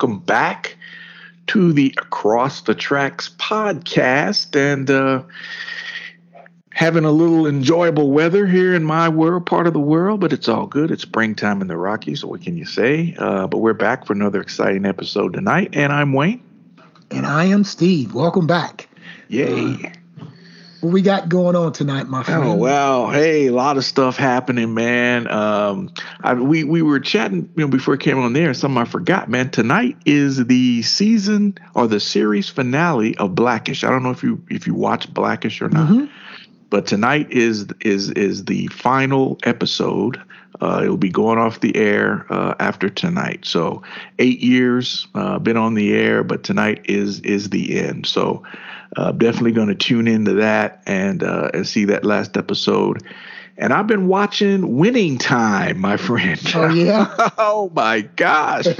Good evening and welcome back to the Across the Tracks podcast. And uh, having a little enjoyable weather here in my world, part of the world, but it's all good. It's springtime in the Rockies, so what can you say? Uh, but we're back for another exciting episode tonight. And I'm Wayne. And I am Steve. Welcome back. Yay. Uh, what we got going on tonight, my friend? Oh well, hey, a lot of stuff happening, man. Um, I, we we were chatting, you know, before it came on there. Something I forgot, man. Tonight is the season or the series finale of Blackish. I don't know if you if you watch Blackish or not, mm-hmm. but tonight is is is the final episode. Uh, it will be going off the air uh, after tonight. So eight years uh, been on the air, but tonight is is the end. So uh, definitely going to tune into that and uh, and see that last episode. And I've been watching Winning Time, my friend. Oh yeah. oh my gosh,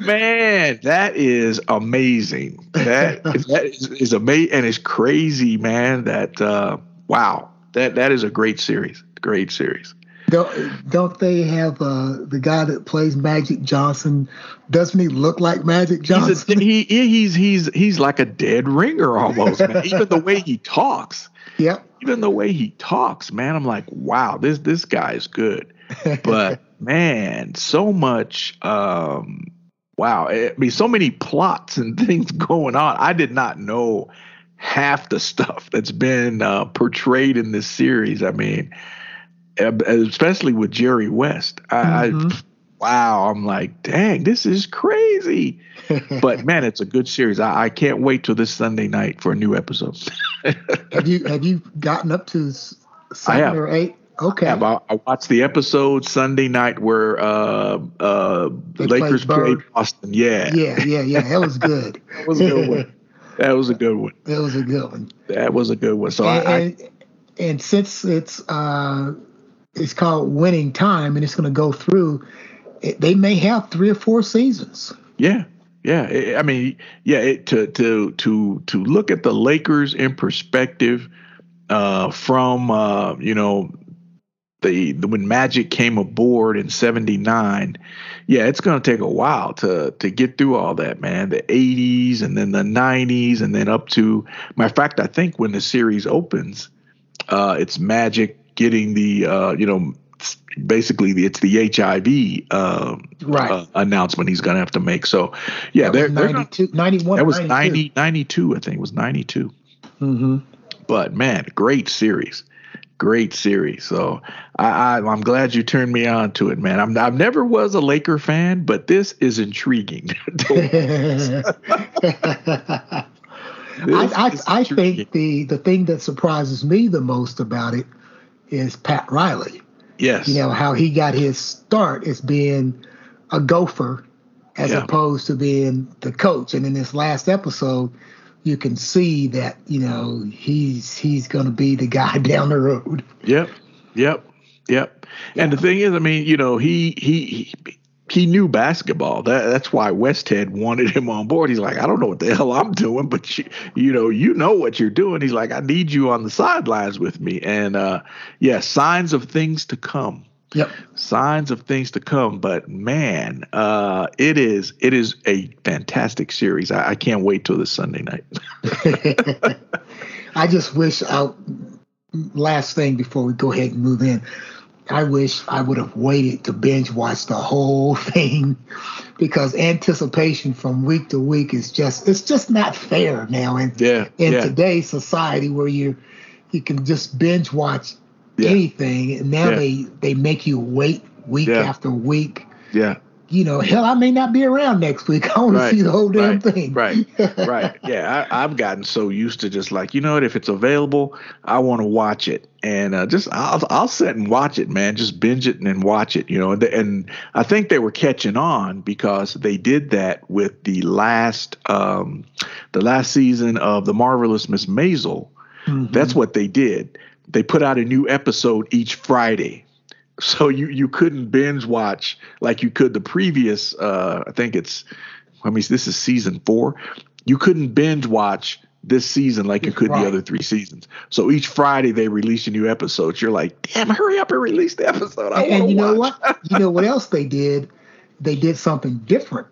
man, that is amazing. That that is, is amazing and it's crazy, man. That uh, wow, that that is a great series. Great series. Don't don't they have uh, the guy that plays Magic Johnson? Doesn't he look like Magic Johnson? He's a, he he's he's he's like a dead ringer almost. man. Even the way he talks. Yep. Even the way he talks, man, I'm like, wow, this this guy is good. But man, so much. um Wow, I mean, so many plots and things going on. I did not know half the stuff that's been uh, portrayed in this series. I mean, especially with Jerry West. I, mm-hmm. I, wow, I'm like, dang, this is crazy. but man, it's a good series. I, I, can't wait till this Sunday night for a new episode. have you have you gotten up to seven or eight? Okay. I, I, watched the episode Sunday night where uh, uh, the Lakers played Boston. Yeah. Yeah, yeah, yeah. That was good. that was a good one. That was a good one. That was a good one. That was a good one. So and, I, and, and since it's uh, it's called Winning Time, and it's going to go through. They may have three or four seasons. Yeah, yeah. I mean, yeah. It, to to to to look at the Lakers in perspective uh, from uh, you know the, the, when Magic came aboard in '79, yeah, it's going to take a while to to get through all that, man. The '80s and then the '90s and then up to. Matter of fact, I think when the series opens, uh, it's Magic getting the uh, you know basically it's the HIV uh, right. uh, announcement he's going to have to make. So yeah, they're, 92, they're 91. That was 90, 92, I think it was 92. Mm-hmm. But man, great series. Great series. So I, I, am glad you turned me on to it, man. I'm, I've never was a Laker fan, but this is intriguing. I, I, I think the, the thing that surprises me the most about it is Pat Riley. Yes. You know, how he got his start as being a gopher as yeah. opposed to being the coach. And in this last episode, you can see that, you know, he's he's gonna be the guy down the road. Yep. Yep. Yep. And the thing is, I mean, you know, he he, he he knew basketball. That, that's why Westhead wanted him on board. He's like, I don't know what the hell I'm doing, but you, you know, you know what you're doing. He's like, I need you on the sidelines with me. And uh, yeah, signs of things to come. Yep. Signs of things to come. But man, uh, it is it is a fantastic series. I, I can't wait till this Sunday night. I just wish I last thing before we go ahead and move in. I wish I would have waited to binge watch the whole thing because anticipation from week to week is just it's just not fair now in yeah, in yeah. today's society where you you can just binge watch yeah. anything and now they they make you wait week after week. Yeah you know, hell, I may not be around next week. I want right, to see the whole damn right, thing. right, right. Yeah, I, have gotten so used to just like, you know what, if it's available, I want to watch it, and uh, just I'll I'll sit and watch it, man. Just binge it and then watch it, you know. And, and I think they were catching on because they did that with the last um, the last season of the marvelous Miss Maisel. Mm-hmm. That's what they did. They put out a new episode each Friday so you you couldn't binge watch like you could the previous uh i think it's i mean this is season four you couldn't binge watch this season like you could right. the other three seasons. So each Friday they release a new episode. You're like, damn, hurry up and release the episode. I and, and you watch. know what? you know what else they did? They did something different.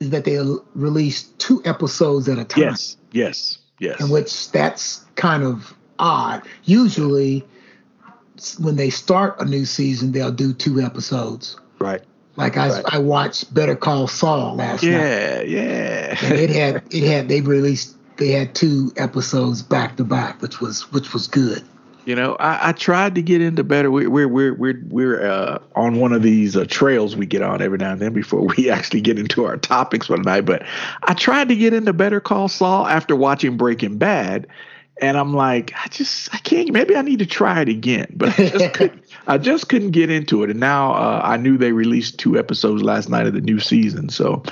Is that they released two episodes at a time? Yes, yes, yes. In which that's kind of odd. Usually, when they start a new season, they'll do two episodes. Right. Like I, right. I watched Better Call Saul last yeah, night. Yeah, yeah. and it had it had they released they had two episodes back to back, which was which was good. You know, I, I tried to get into better. We're we're we're we're, we're uh, on one of these uh, trails we get on every now and then before we actually get into our topics for tonight. But I tried to get into Better Call Saul after watching Breaking Bad, and I'm like, I just I can't. Maybe I need to try it again, but I just couldn't. I just couldn't get into it. And now uh, I knew they released two episodes last night of the new season, so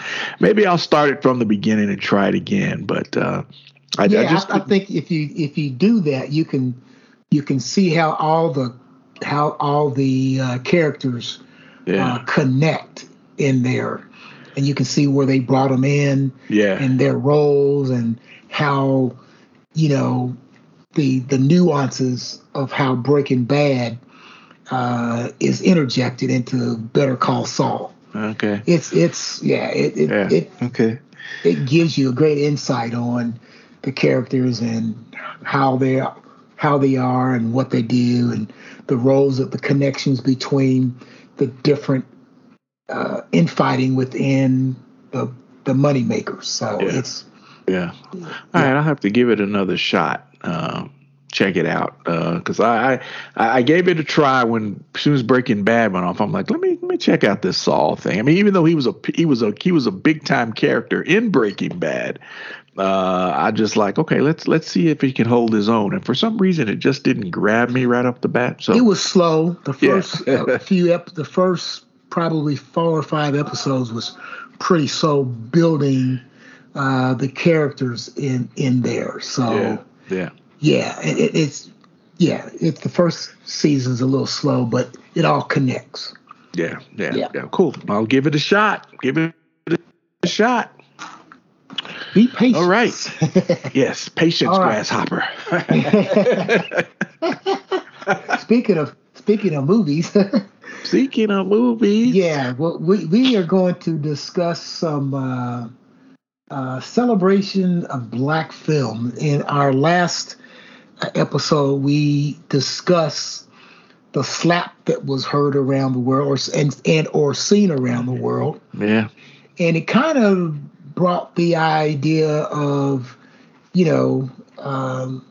maybe I'll start it from the beginning and try it again. But uh, I, yeah, I, just, I, I think if you if you do that, you can you can see how all the how all the uh, characters yeah. uh, connect in there, and you can see where they brought them in, yeah, and their roles and how you know the the nuances of how Breaking Bad uh, is interjected into Better Call Saul. Okay. It's it's yeah it it, yeah. it okay. It gives you a great insight on the characters and how they how they are and what they do and the roles of the connections between the different uh, infighting within the the money makers. So yeah. it's yeah. All yeah. right, I'll have to give it another shot. Uh, check it out because uh, I, I I gave it a try when as soon as Breaking Bad went off. I'm like, let me let me check out this Saul thing. I mean, even though he was a he was a he was a big time character in Breaking Bad, uh, I just like okay, let's let's see if he can hold his own. And for some reason, it just didn't grab me right off the bat. So it was slow. The first yeah. few ep- the first probably four or five episodes was pretty slow building uh, the characters in in there. So yeah, yeah yeah, it, it's yeah, it's the first season's a little slow, but it all connects. Yeah, yeah, yeah, yeah. Cool. I'll give it a shot. Give it a shot. Be patient. All right. yes, patience, right. grasshopper. speaking of speaking of movies. speaking of movies. Yeah, well, we we are going to discuss some. Uh, uh, celebration of black film. In our last episode, we discussed the slap that was heard around the world or, and, and or seen around the world. Yeah. And it kind of brought the idea of, you know, um,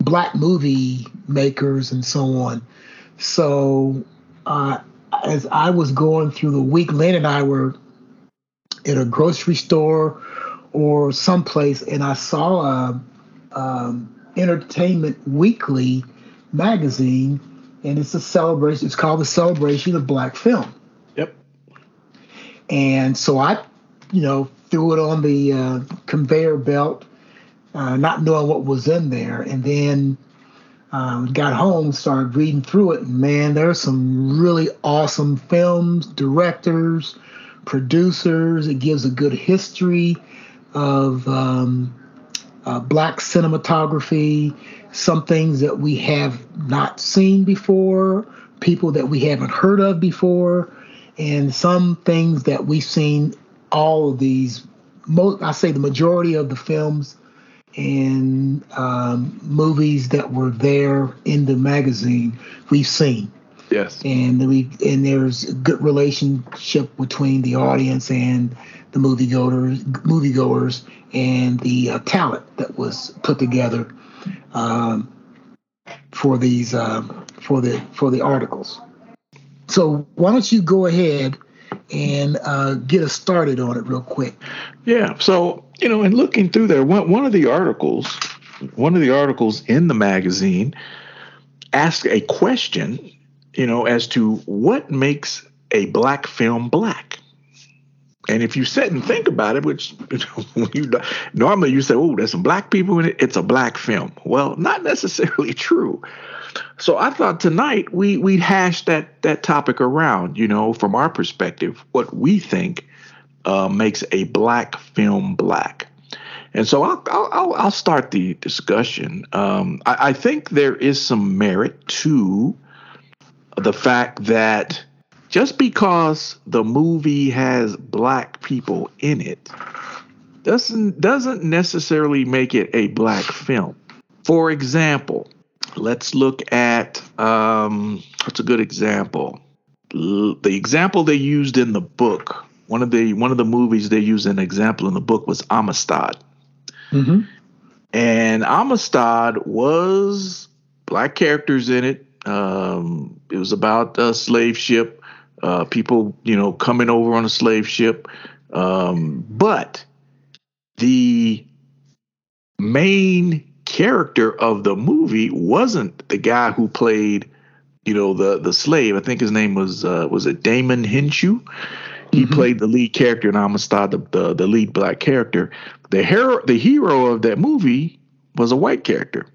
black movie makers and so on. So uh, as I was going through the week, Lynn and I were at a grocery store or someplace, and I saw a um, Entertainment Weekly magazine, and it's a celebration. It's called the Celebration of Black Film. Yep. And so I, you know, threw it on the uh, conveyor belt, uh, not knowing what was in there, and then um, got home, started reading through it. And man, there's some really awesome films, directors, producers. It gives a good history of um, uh, black cinematography, some things that we have not seen before, people that we haven't heard of before, and some things that we've seen. All of these, most I say the majority of the films and um, movies that were there in the magazine we've seen. Yes. And we and there's a good relationship between the audience and the moviegoers, moviegoers, and the uh, talent that was put together um, for these uh, for the for the articles. So why don't you go ahead and uh, get us started on it real quick? Yeah. So you know, in looking through there, one one of the articles, one of the articles in the magazine, asked a question, you know, as to what makes a black film black. And if you sit and think about it, which you, normally you say, "Oh, there's some black people in it. It's a black film." Well, not necessarily true. So I thought tonight we we'd hash that that topic around. You know, from our perspective, what we think uh, makes a black film black. And so I'll I'll, I'll start the discussion. Um, I, I think there is some merit to the fact that just because the movie has black people in it doesn't doesn't necessarily make it a black film. For example, let's look at um, what's a good example. L- the example they used in the book, one of the one of the movies they used an example in the book was Amistad. Mm-hmm. And Amistad was black characters in it. Um, it was about a slave ship, uh, people, you know, coming over on a slave ship. Um, but the main character of the movie wasn't the guy who played, you know, the the slave. I think his name was uh, was it Djimon Hounsou. He mm-hmm. played the lead character in Amistad, the, the the lead black character. The hero, the hero of that movie was a white character.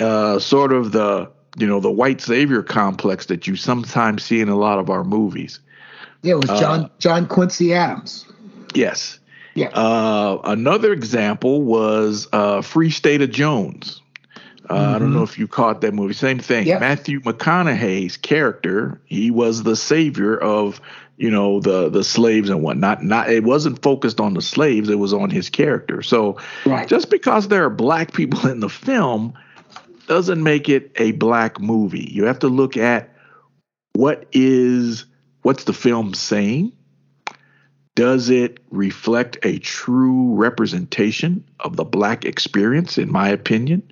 Uh, sort of the you know the white savior complex that you sometimes see in a lot of our movies. Yeah, it was John uh, John Quincy Adams. Yes. Yeah. Uh, another example was uh, Free State of Jones. Uh, mm-hmm. I don't know mm-hmm. if you caught that movie. Same thing. Yep. Matthew McConaughey's character, he was the savior of you know the the slaves and whatnot. Not it wasn't focused on the slaves; it was on his character. So right. just because there are black people in the film doesn't make it a black movie. You have to look at what is what's the film saying. Does it reflect a true representation of the black experience? In my opinion.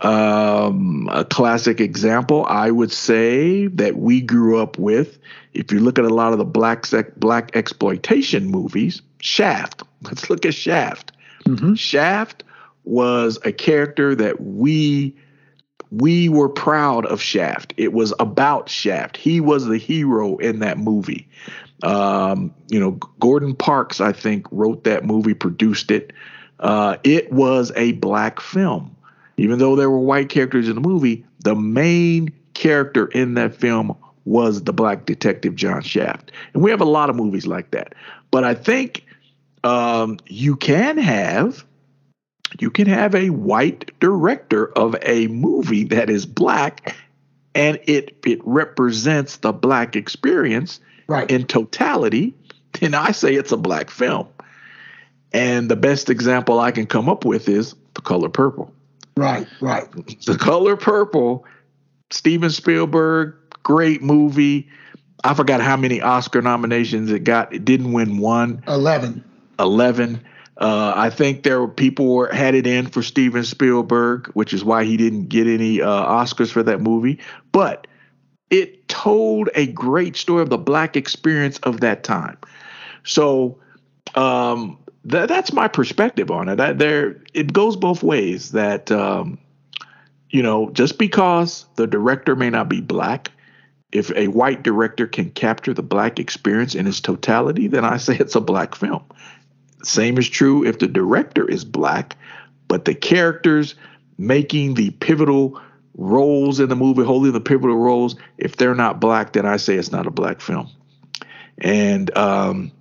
Um, a classic example, I would say, that we grew up with. If you look at a lot of the black sec- black exploitation movies, Shaft. Let's look at Shaft. Mm-hmm. Shaft was a character that we we were proud of Shaft. It was about Shaft. He was the hero in that movie. Um, you know, Gordon Parks, I think, wrote that movie, produced it. Uh, it was a black film. Even though there were white characters in the movie, the main character in that film was the black detective John Shaft. And we have a lot of movies like that. But I think um, you can have you can have a white director of a movie that is black and it it represents the black experience right. in totality, then I say it's a black film. And the best example I can come up with is The Color Purple. Right, right. The Color Purple, Steven Spielberg, great movie. I forgot how many Oscar nominations it got. It didn't win one. Eleven. Eleven. Uh, I think there were people were had it in for Steven Spielberg, which is why he didn't get any uh, Oscars for that movie. But it told a great story of the black experience of that time. So um, that, that's my perspective on it. I, there, it goes both ways. That um, you know, just because the director may not be black, if a white director can capture the black experience in its totality, then I say it's a black film. Same is true if the director is black, but the characters making the pivotal roles in the movie, holding the pivotal roles, if they're not black, then I say it's not a black film. And um,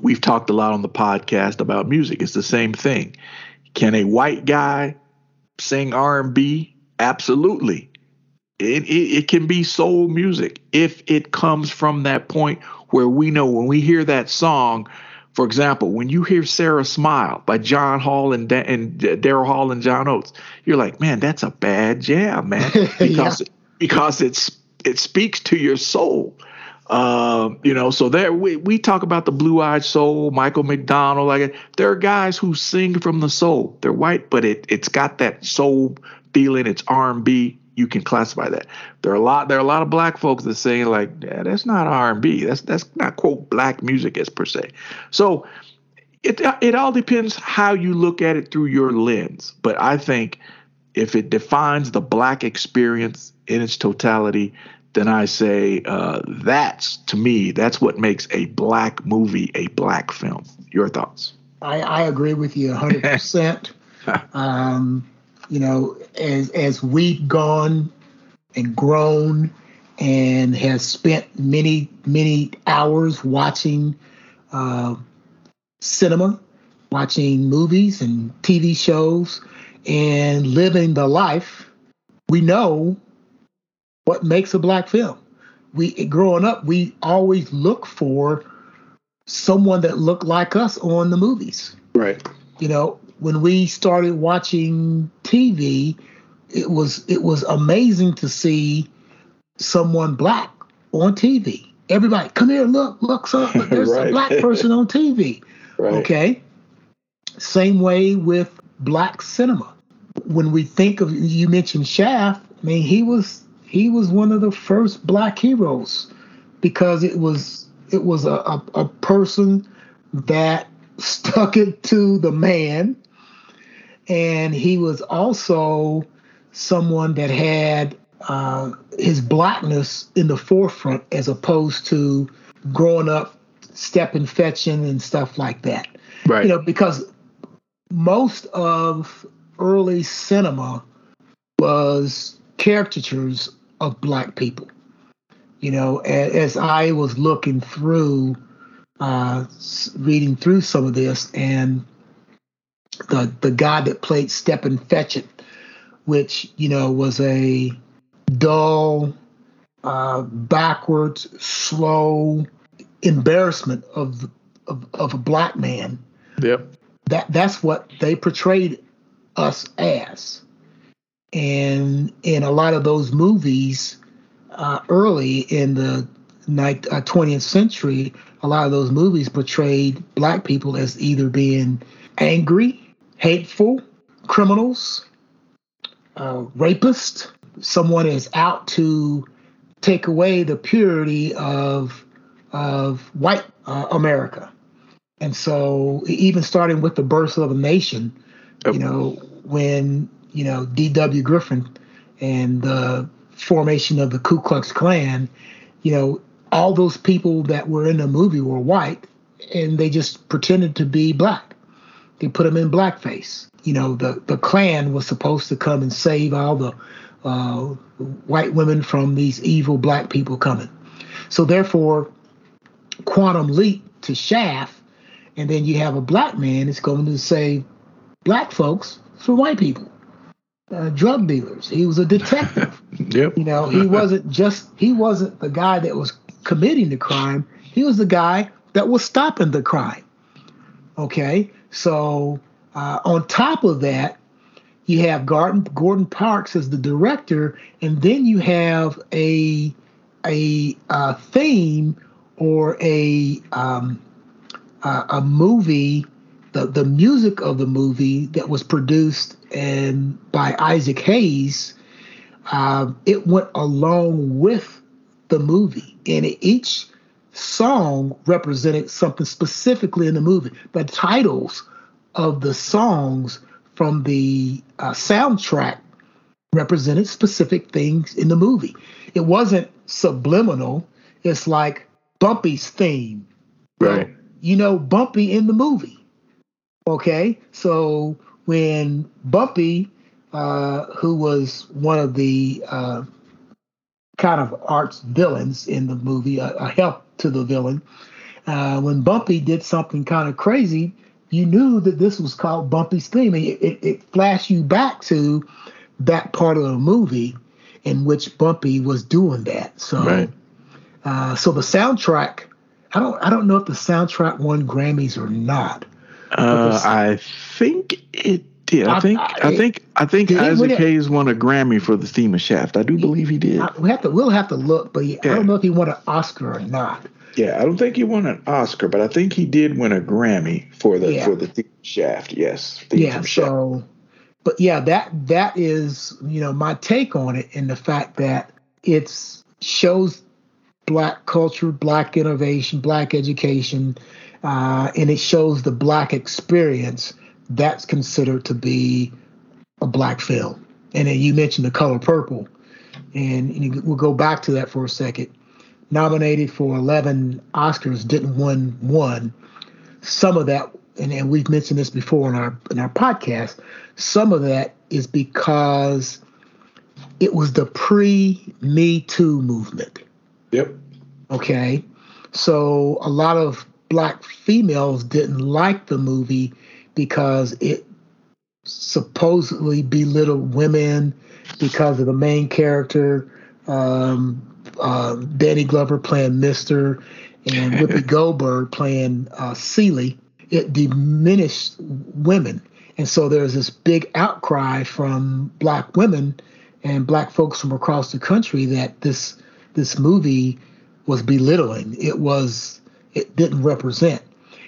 we've talked a lot on the podcast about music. It's the same thing. Can a white guy sing R&B? Absolutely. It, it, it, can be soul music if it comes from that point where we know when we hear that song, for example, when you hear Sara Smile by John Hall and, da- and Daryl Hall and John Oates, you're like, man, that's a bad jam, man, because yeah. because it's it speaks to your soul. Um, you know, so there we, we talk about the blue eyed soul, Michael McDonald, like there are guys who sing from the soul. They're white, but it it's got that soul feeling. It's R and B. You can classify that. There are a lot. There are a lot of black folks that say like, yeah, that's not R and B. That's that's not quote black music as per se. So it it all depends how you look at it through your lens. But I think if it defines the black experience in its totality, then I say uh, that's to me that's what makes a black movie a black film. Your thoughts? I, I agree with you 100. percent um, You know, as as we've gone and grown and has spent many many hours watching uh, cinema, watching movies and TV shows and living the life, we know what makes a black film. We growing up, we always look for someone that looked like us on the movies. Right. You know, when we started watching TV, it was it was amazing to see someone black on TV. Everybody, come here, look, look, son, there's right. a black person on TV. Right. Okay. Same way with black cinema. When we think of you mentioned Shaft, I mean he was he was one of the first black heroes because it was it was a, a, a person that stuck it to the man and he was also someone that had uh, his blackness in the forefront as opposed to growing up Stepin Fetchit and stuff like that. Right. You know because most of early cinema was caricatures of black people. You know as, as i was looking through uh, reading through some of this and the the guy that played Stepin Fetchit, which you know was a dull, uh, backwards, slow embarrassment of, of of a black man. Yep. That that's what they portrayed us as, and in a lot of those movies, uh, early in the night, uh, 20th century, a lot of those movies portrayed black people as either being angry hateful, criminals, uh, rapist, someone is out to take away the purity of of white uh, America. And so, even starting with the birth of a nation, you know, when you know D.W. Griffin and the formation of the Ku Klux Klan, you know, all those people that were in the movie were white, and they just pretended to be black. They put them in blackface. You know, the, the Klan was supposed to come and save all the uh, white women from these evil black people coming. So therefore, quantum leap to Shaft, and then you have a black man that's going to save black folks from white people, uh, drug dealers. He was a detective. yep. You know, he wasn't just he wasn't the guy that was committing the crime. He was the guy that was stopping the crime. Okay, so uh, on top of that, you have Gordon, Gordon Parks as the director, and then you have a a, a theme or a um, a, a movie, the the music of the movie that was produced and by Isaac Hayes. Uh, it went along with the movie, and each song represented something specifically in the movie. The titles of the songs from the uh, soundtrack represented specific things in the movie. It wasn't subliminal. It's like Bumpy's theme. Right. You know Bumpy in the movie. Okay. So when Bumpy, uh, who was one of the uh, kind of arch villains in the movie, a, a help to the villain. Uh, when Bumpy did something kind of crazy, you knew that this was called Bumpy's theme. It, it, it flashed you back to that part of the movie in which Bumpy was doing that. So, right. uh, so the soundtrack. I don't. I don't know if the soundtrack won Grammys or not. Uh, I think it did. I, I think. I, I, think. I think Isaac Hayes won a Grammy for the theme of Shaft. I do believe he did. we have to. We'll have to look, but yeah. I don't know if he won an Oscar or not. Yeah, I don't think he won an Oscar, but I think he did win a Grammy for the yeah. for the theme Shaft. Yes. yeah. So, but yeah, that that is you know my take on it, in the fact that it's shows black culture, black innovation, black education, uh, and it shows the black experience that's considered to be a black film. And then you mentioned the color purple, and we'll go back to that for a second. Nominated for 11 Oscars, didn't win one. Some of that, and, and we've mentioned this before in our in our podcast. Some of that is because it was the pre Me Too movement. Yep. Okay. So a lot of black females didn't like the movie because it supposedly belittled women because of the main character, um, uh, Danny Glover playing Mister, and Whoopi Goldberg playing uh, Celie. It diminished women, and so there's this big outcry from black women and black folks from across the country that this this movie was belittling. It was it didn't represent,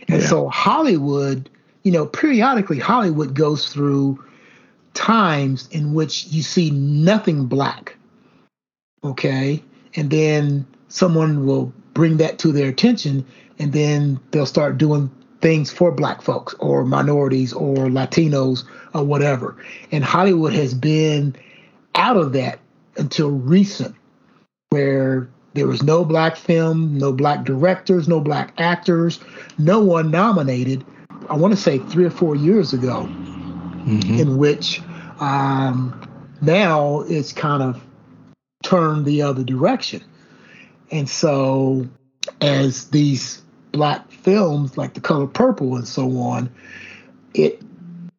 and yeah. so Hollywood, you know, periodically Hollywood goes through times in which you see nothing black. Okay. And then someone will bring that to their attention and then they'll start doing things for black folks or minorities or Latinos or whatever. And Hollywood has been out of that until recent, where there was no black film, no black directors, no black actors, no one nominated. I want to say three or four years ago mm-hmm. in which um, now it's kind of turned the other direction. And so, as these black films like The Color Purple and so on, it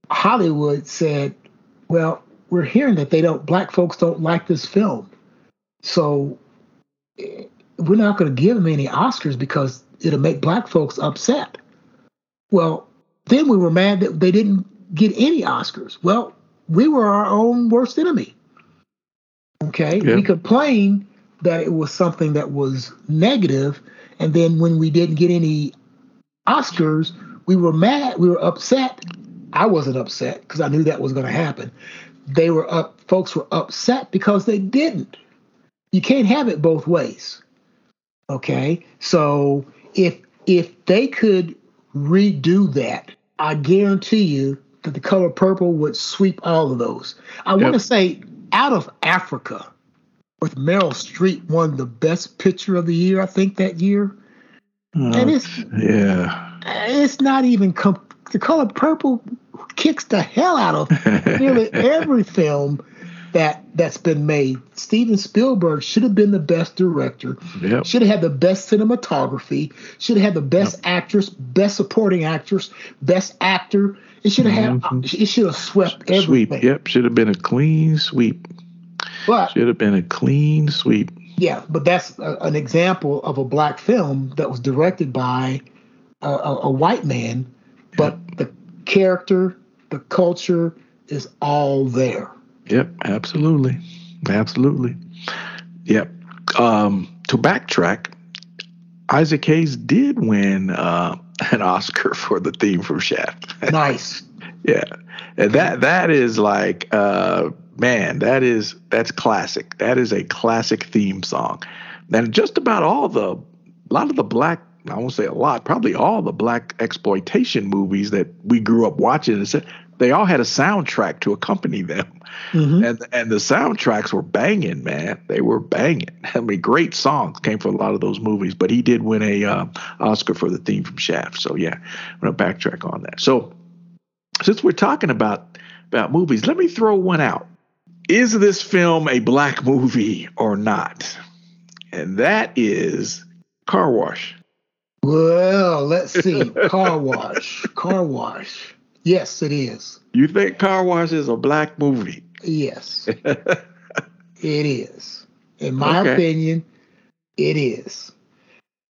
Hollywood said, "Well, we're hearing that they don't black folks don't like this film, so eh, we're not going to give them any Oscars because it'll make black folks upset." Well, then we were mad that they didn't get any Oscars. Well, we were our own worst enemy. Okay, yeah. we complained that it was something that was negative, and then when we didn't get any Oscars, we were mad. We were upset. I wasn't upset because I knew that was going to happen. They were up. Folks were upset because they didn't. You can't have it both ways. Okay, so if if they could redo that, I guarantee you that the color purple would sweep all of those. I yep. want to say out of Africa, with Meryl Streep won the best picture of the year, I think that year. Uh, and it's yeah, it's not even com- the color purple kicks the hell out of nearly every film that that's been made. Steven Spielberg should have been the best director. Yep. Should have had the best cinematography. Should have had the best yep. actress, best supporting actress, best actor. It should have mm-hmm. had. It should have swept everything. Sweep. Yep. Should have been a clean sweep. But should have been a clean sweep. Yeah, but that's a, an example of a black film that was directed by a, a, a white man, but yep. the character, the culture is all there. Yep, absolutely. Absolutely. Yep. Um, to backtrack, Isaac Hayes did win uh, an Oscar for the theme from Shaft. Nice. yeah. And that that is like uh, man, that is that's classic. That is a classic theme song. And just about all the a lot of the black I won't say a lot, probably all the black exploitation movies that we grew up watching and said they all had a soundtrack to accompany them. Mm-hmm. And and the soundtracks were banging, man. They were banging. I mean, great songs came from a lot of those movies. But he did win a uh, Oscar for the theme from Shaft. So yeah, I'm gonna backtrack on that. So since we're talking about about movies, let me throw one out. Is this film a black movie or not? And that is Car Wash. Well, let's see. Car Wash. Car Wash. Yes, it is. You think Car Wash is a black movie? Yes. it is. In my okay. opinion, it is.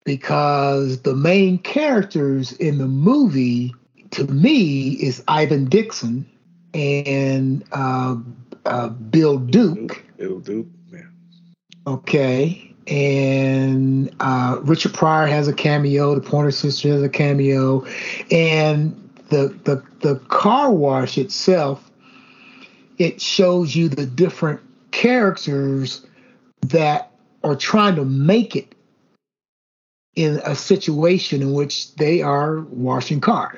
Because the main characters in the movie, to me, is Ivan Dixon and uh, uh, Bill Duke. Bill Duke, yeah. Okay. And uh, Richard Pryor has a cameo. The Pointer Sister has a cameo, and the the the car wash itself it shows you the different characters that are trying to make it in a situation in which they are washing car.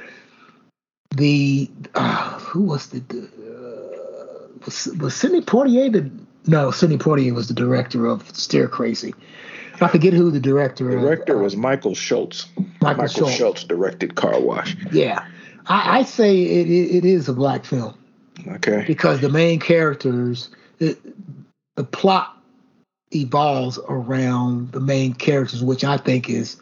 The uh, who was the uh, was, was Sidney Poitier the no Sidney Poitier was the director of Stir Crazy. I forget who the director. Director of, uh, was Michael Schultz. Michael, Michael Schultz. Schultz directed Car Wash. Yeah, I, I say it, it, it is a black film. Okay. Because the main characters, it, the plot evolves around the main characters, which I think is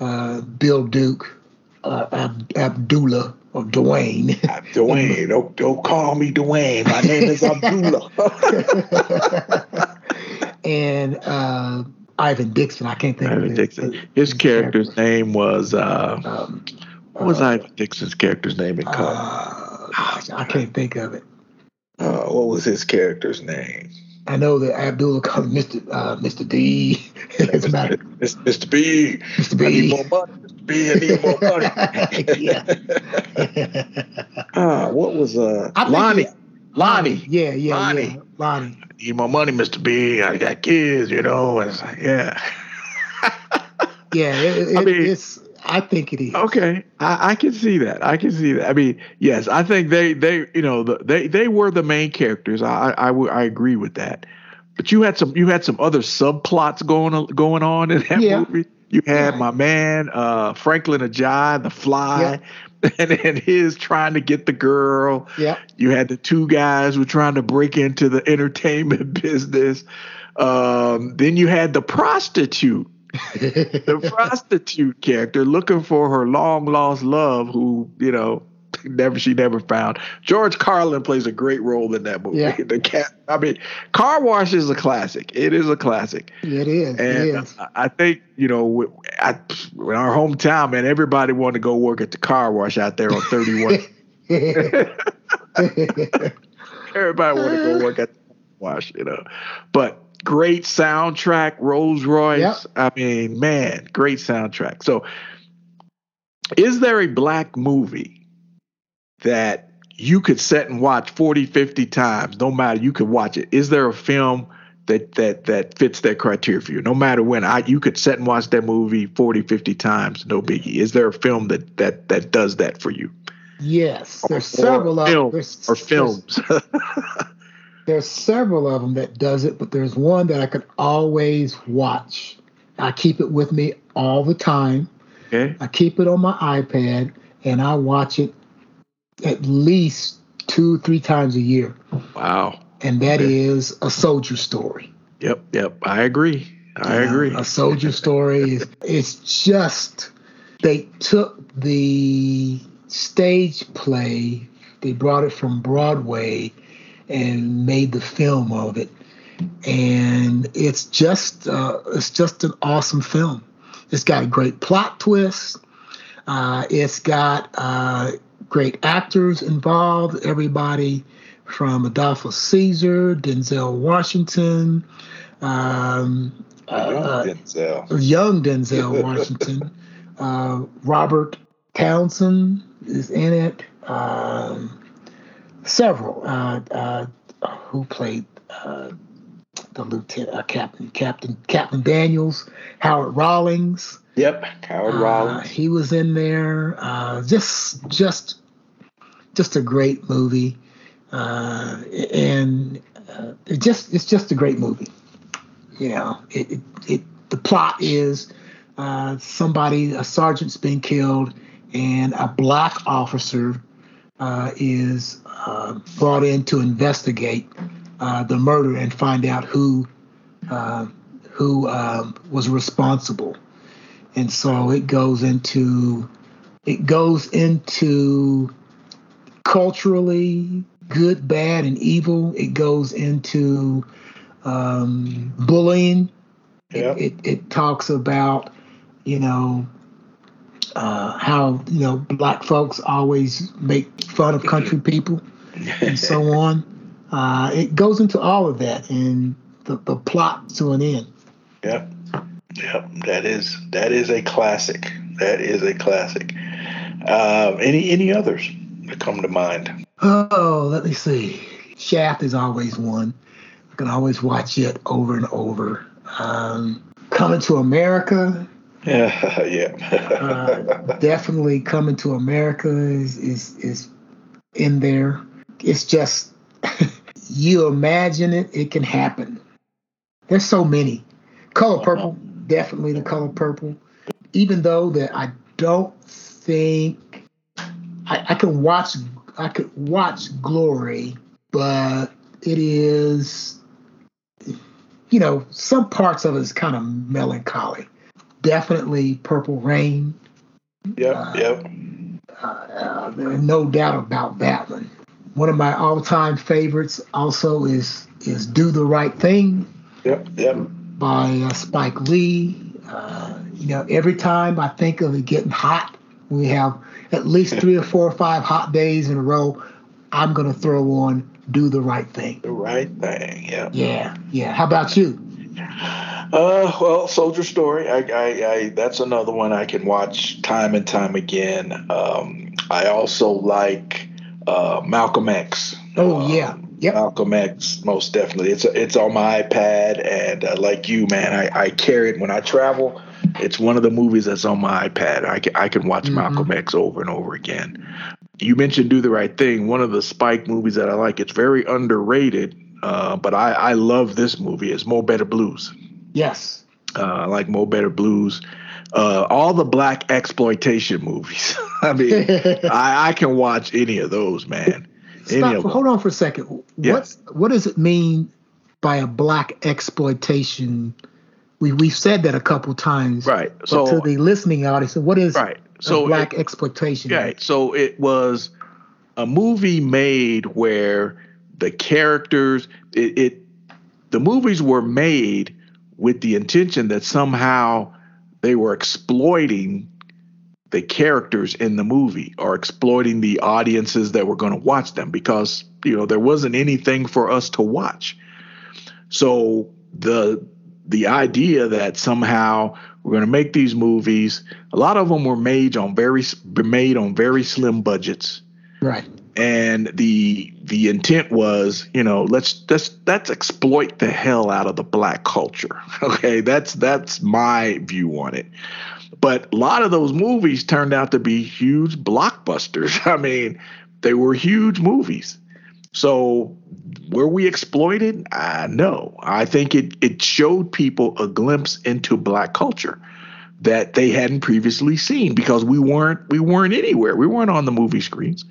uh, Bill Duke, uh, Ab- Abdullah, or Dwayne. Dwayne, don't, don't call me Dwayne. My name is Abdullah. and uh, Ivan Dixon. I can't think Ivan of Dixon. His, his character's character. name was uh, um, what was uh, Ivan Dixon's character's name in Cut? Uh, I can't think of it. Uh, what was his character's name? I know that Abdullah called Mr. Uh, Mr. D. Mr. Mr. B. Mr. B. I need more money. Mr. B. I need more money. yeah. uh, what was uh Lonnie? Lonnie. Yeah, yeah, Lonnie. Yeah. Lonnie. I need more money, Mr. B. I got kids, you know. And it's like, yeah. yeah, it, it, I mean, it's I think it is. Okay, I, I, can see that. I can see that. I mean, yes, I think they they you know the, they they were the main characters. I I, I agree with that. But you had some you had some other subplots going on, going on in that yeah. movie. You had yeah. my man uh, Franklin Ajaye, the Fly, yeah. and then his trying to get the girl. Yeah. You had the two guys who were trying to break into the entertainment business. Um, then you had the prostitute the prostitute character looking for her long lost love, who you know never she never found. George Carlin plays a great role in that movie. Yeah. The cat. I mean, Car Wash is a classic. It is a classic. It is. And it is. I think you know, I, in our hometown, man, everybody wanted to go work at the car wash out there on Thirty One. everybody wanted to go work at the wash, you know, but great soundtrack, Rolls Royce. Yep. I mean, man, great soundtrack. So, is there a black movie that you could set and watch 40, 50 times, no matter you could watch it? Is there a film that that that fits that criteria for you? No matter when I you could set and watch that movie 40, 50 times, no biggie. Is there a film that that that does that for you? Yes, there's or, several or film, or films. there's several of them that does it, but there's one that I could always watch. I keep it with me all the time. Okay. I keep it on my iPad and I watch it at least two, three times a year. Wow. And that okay. is a soldier story. Yep, yep. I agree. I agree. A soldier story is it's just they took the stage play, they brought it from Broadway and made the film of it. And it's just uh, it's just an awesome film. It's got a great plot twist. Uh, it's got uh, great actors involved. Everybody from Adolphus Caesar, Denzel Washington, um, young uh, Denzel, young Denzel Washington, uh, Robert Townsend is in it. Um, several uh, uh, who played uh, the lieutenant, uh, Captain Captain Captain Daniels, Howard Rawlings. Yep, Howard uh, Rawlings. He was in there. Uh, just just just a great movie, and it just it's just a great movie. You know, it, it, it the plot is somebody a sergeant's been killed and a black officer uh, is uh, brought in to investigate uh, the murder and find out who uh, who um, was responsible. And so it goes into it goes into culturally good, bad, and evil. It goes into um, bullying. Yep. It, it, it talks about you know uh, how you know black folks always make fun of country people and so on. Uh, it goes into all of that and the, the plot to an end. Yep, yep. That is that is a classic. That is a classic. Uh, any any others that come to mind? Oh, let me see. Shaft is always one. I can always watch it over and over. Um, Coming to America yeah, uh, definitely coming to America is is is in there. It's just you imagine it, it can happen. There's so many. Color purple, definitely the color purple. Even though that I don't think I, I can watch I could watch Glory, but it is you know, some parts of it is kind of melancholy definitely Purple Rain. Yep, uh, yep. uh, no doubt about that one. One of my all-time favorites also is is "Do the Right Thing." Yep, yep. By uh, Spike Lee. Uh, you know, every time I think of it getting hot, we have at least three or four or five hot days in a row. I'm gonna throw on "Do the Right Thing." The right thing. Yeah. Yeah, yeah. How about you? Uh, well, Soldier Story. I, I, I, that's another one I can watch time and time again. Um, I also like uh, Malcolm X. Oh yeah, um, yep. Malcolm X, most definitely. It's it's on my iPad, and uh, like you, man, I, I carry it when I travel. It's one of the movies that's on my iPad. I can, I can watch mm-hmm. Malcolm X over and over again. You mentioned Do the Right Thing, one of the Spike movies that I like. It's very underrated, uh, but I, I love this movie. It's Mo Better Blues. Yes. Uh, I like Mo Better Blues. Uh, all the black exploitation movies. I mean, I, I, can watch any of those, man. Stop, hold on for a second. Yeah. What's what does it mean by a black exploitation? We we've said that a couple times, right? So to the listening audience, what is right? So black it, exploitation. Right. So it was a movie made where the characters, it, it the movies were made with the intention that somehow they were exploiting the characters in the movie or exploiting the audiences that were going to watch them because you know there wasn't anything for us to watch. So the the idea that somehow we're going to make these movies a lot of them were made on very made on very slim budgets. Right and the the intent was you know let's let's let's exploit the hell out of the black culture. Okay. That's that's my view on it. But a lot of those movies turned out to be huge blockbusters. I mean they were huge movies. So were we exploited? No i think it it showed people a glimpse into black culture that they hadn't previously seen because we weren't we weren't anywhere. We weren't on the movie screens.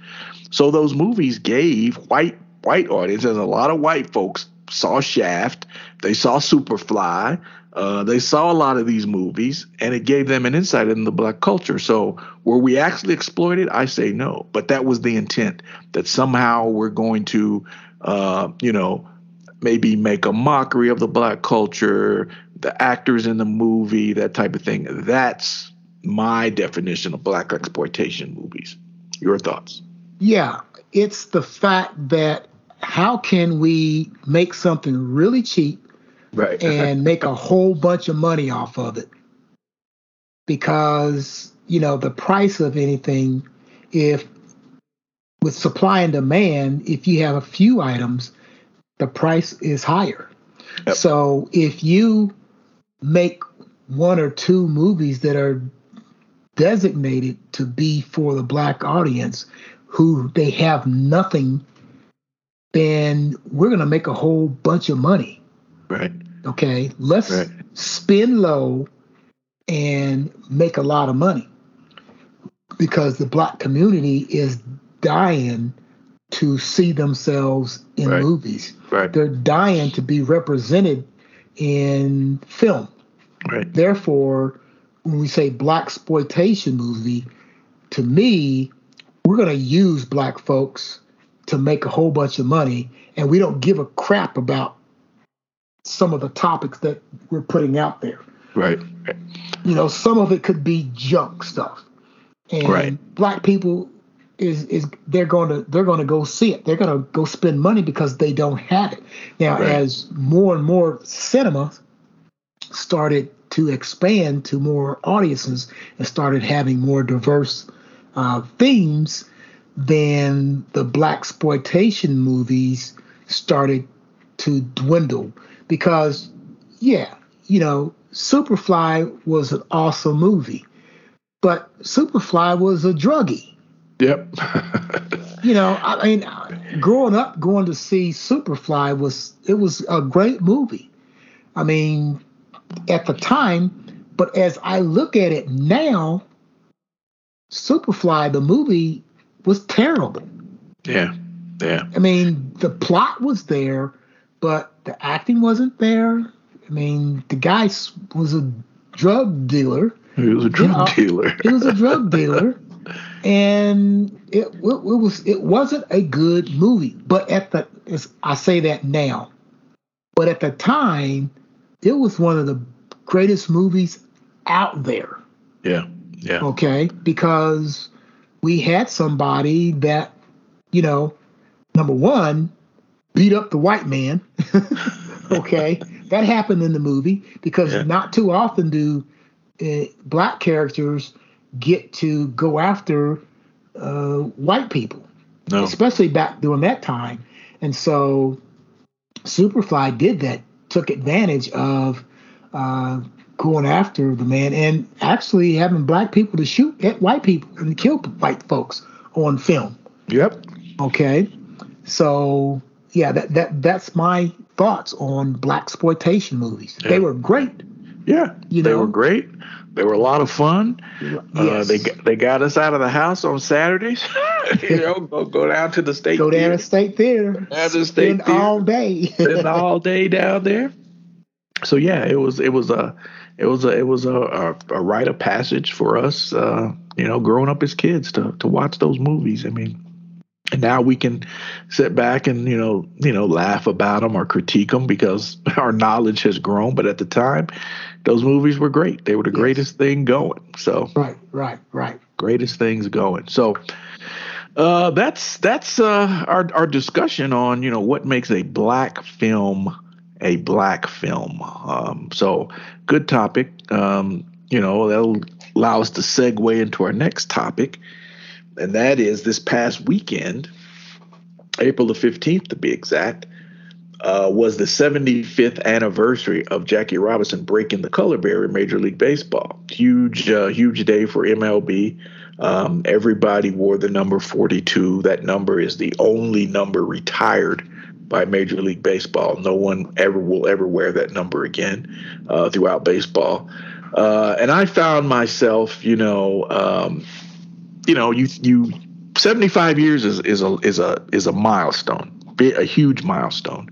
So those movies gave white white audiences, a lot of white folks saw Shaft, they saw Superfly, uh, they saw a lot of these movies, and it gave them an insight into the black culture. So were we actually exploited? I say no, but that was the intent that somehow we're going to, uh, you know, maybe make a mockery of the black culture, the actors in the movie, that type of thing. That's my definition of black exploitation movies. Your thoughts? Yeah, it's the fact that how can we make something really cheap right. and make a whole bunch of money off of it? Because, you know, the price of anything, if with supply and demand, if you have a few items, the price is higher. Yep. So if you make one or two movies that are designated to be for the black audience, who they have nothing, then we're going to make a whole bunch of money. Right. Okay. Let's right. spin low and make a lot of money because the black community is dying to see themselves in right. movies. Right. They're dying to be represented in film. Right. Therefore, when we say black exploitation movie, to me, we're going to use black folks to make a whole bunch of money, and we don't give a crap about some of the topics that we're putting out there. Right. You know, some of it could be junk stuff, and right. black people is is they're going to they're going to go see it. They're going to go spend money because they don't have it. Now, right. as more and more cinemas started to expand to more audiences and started having more diverse uh, themes, then the black exploitation movies started to dwindle because, yeah, you know, Superfly was an awesome movie, but Superfly was a druggie. Yep. you know, I mean, uh, growing up, going to see Superfly was it was a great movie. I mean, at the time, but as I look at it now, Superfly, the movie, was terrible. Yeah. Yeah. I mean, the plot was there, but the acting wasn't there. I mean, the guy was a drug dealer. He was a drug you know, dealer. he was a drug dealer. And it, it, it was it wasn't a good movie. But at the I say that now, but at the time, it was one of the greatest movies out there. Yeah, yeah. Okay, because we had somebody that, you know, number one, beat up the white man. okay, that happened in the movie because yeah. not too often do uh, black characters get to go after uh, white people, no. especially back during that time. And so Superfly did that, took advantage of uh, going after the man and actually having black people to shoot at white people and kill white folks on film. Yep. Okay. So yeah, that that that's my thoughts on black exploitation movies. Yeah. They were great. Yeah, you know? they were great. They were a lot of fun. Yes. Uh, they they got us out of the house on Saturdays. you know, go, go down to the state. Go down to state theater. Down to the state theater. all day. Spend all day down there. So yeah, it was it was a it was a it was a, a, a rite of passage for us. Uh, you know, growing up as kids to to watch those movies. I mean, and now we can sit back and you know you know laugh about them or critique them because our knowledge has grown. But at the time those movies were great. They were the yes. greatest thing going. So right right right. greatest things going. So uh, that's that's uh, our our discussion on you know what makes a black film a black film. Um, so good topic. Um, you know that'll allow us to segue into our next topic and that is this past weekend, April the 15th to be exact, uh, was the 75th anniversary of Jackie Robinson breaking the color barrier in Major League Baseball. Huge, uh, huge day for MLB. Um, everybody wore the number 42. That number is the only number retired by Major League Baseball. No one ever will ever wear that number again uh, throughout baseball. Uh, and I found myself, you know, um, you know, you you 75 years is is a is a is a milestone, a huge milestone.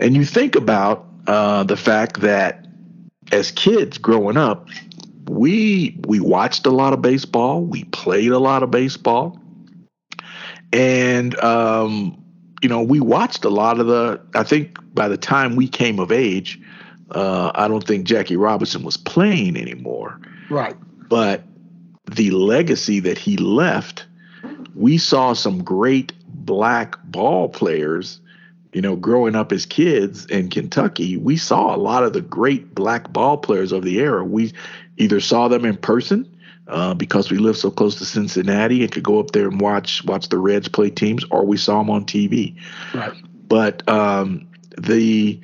And you think about uh, the fact that as kids growing up, we we watched a lot of baseball, we played a lot of baseball, and um, you know we watched a lot of the. I think by the time we came of age, uh, I don't think Jackie Robinson was playing anymore. Right. But the legacy that he left, we saw some great black ball players. You know, growing up as kids in Kentucky, we saw a lot of the great black ball players of the era. We either saw them in person uh, because we lived so close to Cincinnati and could go up there and watch watch the Reds play teams, or we saw them on TV. Right. But um, the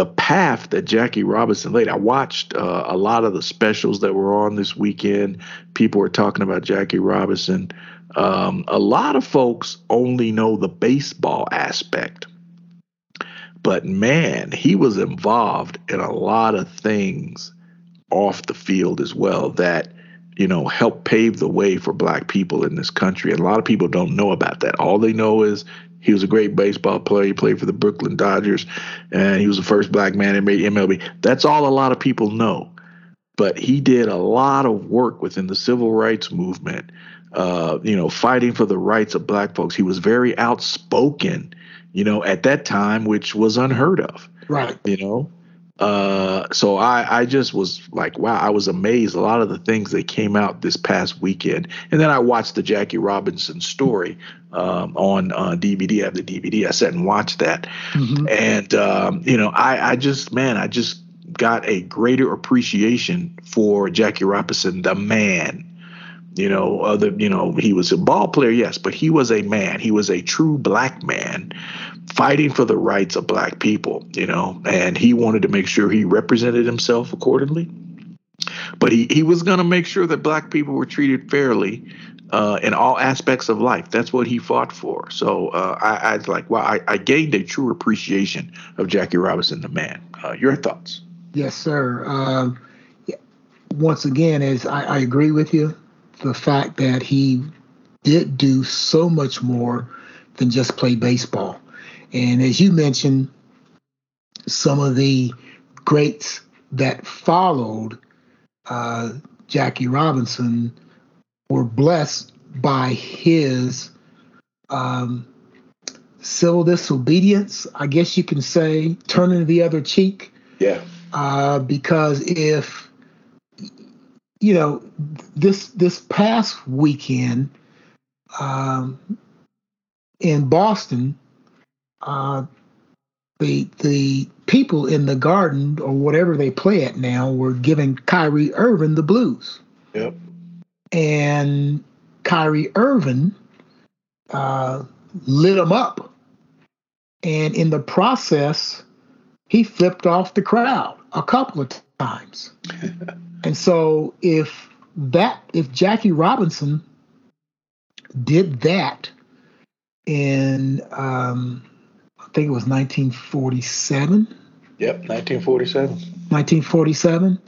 the path that Jackie Robinson laid. I watched uh, a lot of the specials that were on this weekend. People were talking about Jackie Robinson. Um, a lot of folks only know the baseball aspect, but man, he was involved in a lot of things off the field as well that you know helped pave the way for black people in this country and a lot of people don't know about that all they know is he was a great baseball player. He played for the Brooklyn Dodgers, and he was the first black man in MLB. That's all a lot of people know. But he did a lot of work within the civil rights movement, uh, you know, fighting for the rights of black folks. He was very outspoken, you know, at that time, which was unheard of. Right. You know, uh, so I, I just was like, wow, I was amazed. A lot of the things that came out this past weekend, and then I watched the Jackie Robinson story um, on uh, DVD. I have the DVD. I sat and watched that, mm-hmm. and um, you know, I, I just, man, I just got a greater appreciation for Jackie Robinson, the man. You know, other, you know, he was a ball player, yes, but he was a man. He was a true black man fighting for the rights of black people, you know, and he wanted to make sure he represented himself accordingly. But he, he was going to make sure that black people were treated fairly uh, in all aspects of life. That's what he fought for. So uh, I, I like, wow, I, I, gained a true appreciation of Jackie Robinson, the man. Uh, your thoughts? Yes, sir. Um, once again, as I, I agree with you, the fact that he did do so much more than just play baseball. And as you mentioned, some of the greats that followed uh, Jackie Robinson were blessed by his um, civil disobedience, I guess you can say, turning the other cheek. Yeah. Uh, because if you know this this past weekend um, in Boston, uh, the the people in the garden or whatever they play at now were giving Kyrie Irving the blues. Yep. And Kyrie Irving uh, lit them up, and in the process, he flipped off the crowd a couple of times. and so if that if Jackie Robinson did that in um, think it was 1947. Yep, 1947. 1947.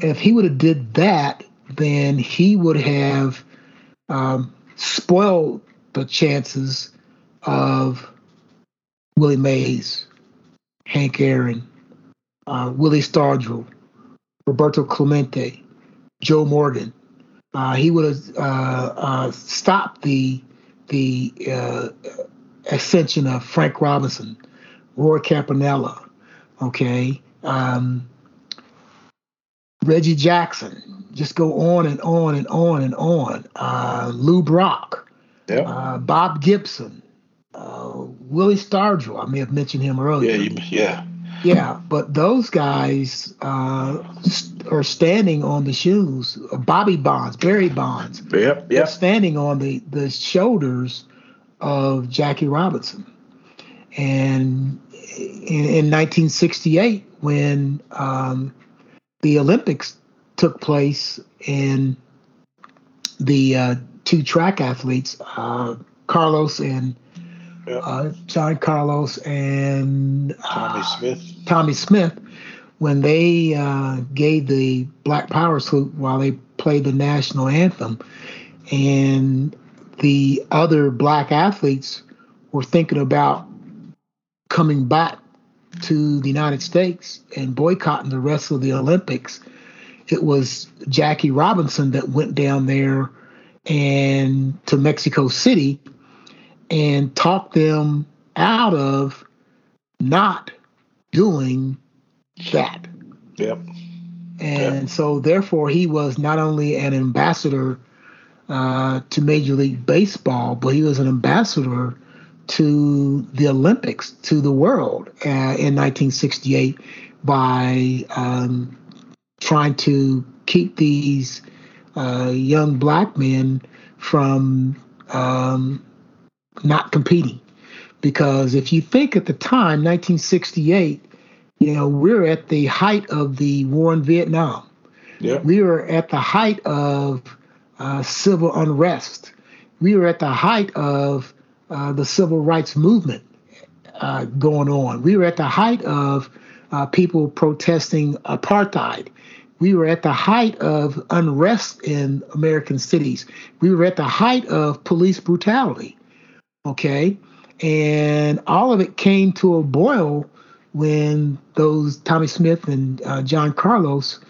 If he would have did that, then he would have um, spoiled the chances of Willie Mays, Hank Aaron, uh, Willie Stargell, Roberto Clemente, Joe Morgan. Uh, he would have uh, uh stopped the the uh, ascension of Frank Robinson, Roy Campanella, okay, um, Reggie Jackson. Just go on and on and on and on. Uh, Lou Brock, yep. Bob Gibson, Willie Stargell. I may have mentioned him earlier. Yeah, yeah yeah, but those guys uh, are standing on the shoes. Bobby Bonds, Barry Bonds. Yep, yep. Standing on the the shoulders of Jackie Robinson, and in, in 1968, when um, the Olympics took place, and the uh, two track athletes, uh, Carlos and uh, John Carlos and Tommie uh, Smith. Tommie Smith, when they uh, gave the Black Power salute while they played the national anthem, and the other black athletes were thinking about coming back to the United States and boycotting the rest of the Olympics. It was Jackie Robinson that went down there and to Mexico City and talked them out of not doing that. Yep. And yep. so, therefore, he was not only an ambassador uh, to Major League Baseball, but he was an ambassador to the Olympics, to the world uh, in 1968 by um, trying to keep these uh, young black men from um, not competing. Because if you think at the time, 1968, you know, we're at the height of the war in Vietnam. Yeah. We were at the height of uh, civil unrest. We were at the height of uh, the civil rights movement uh, going on. We were at the height of uh, people protesting apartheid. We were at the height of unrest in American cities. We were at the height of police brutality. Okay. And all of it came to a boil when those Tommie Smith and uh, John Carlos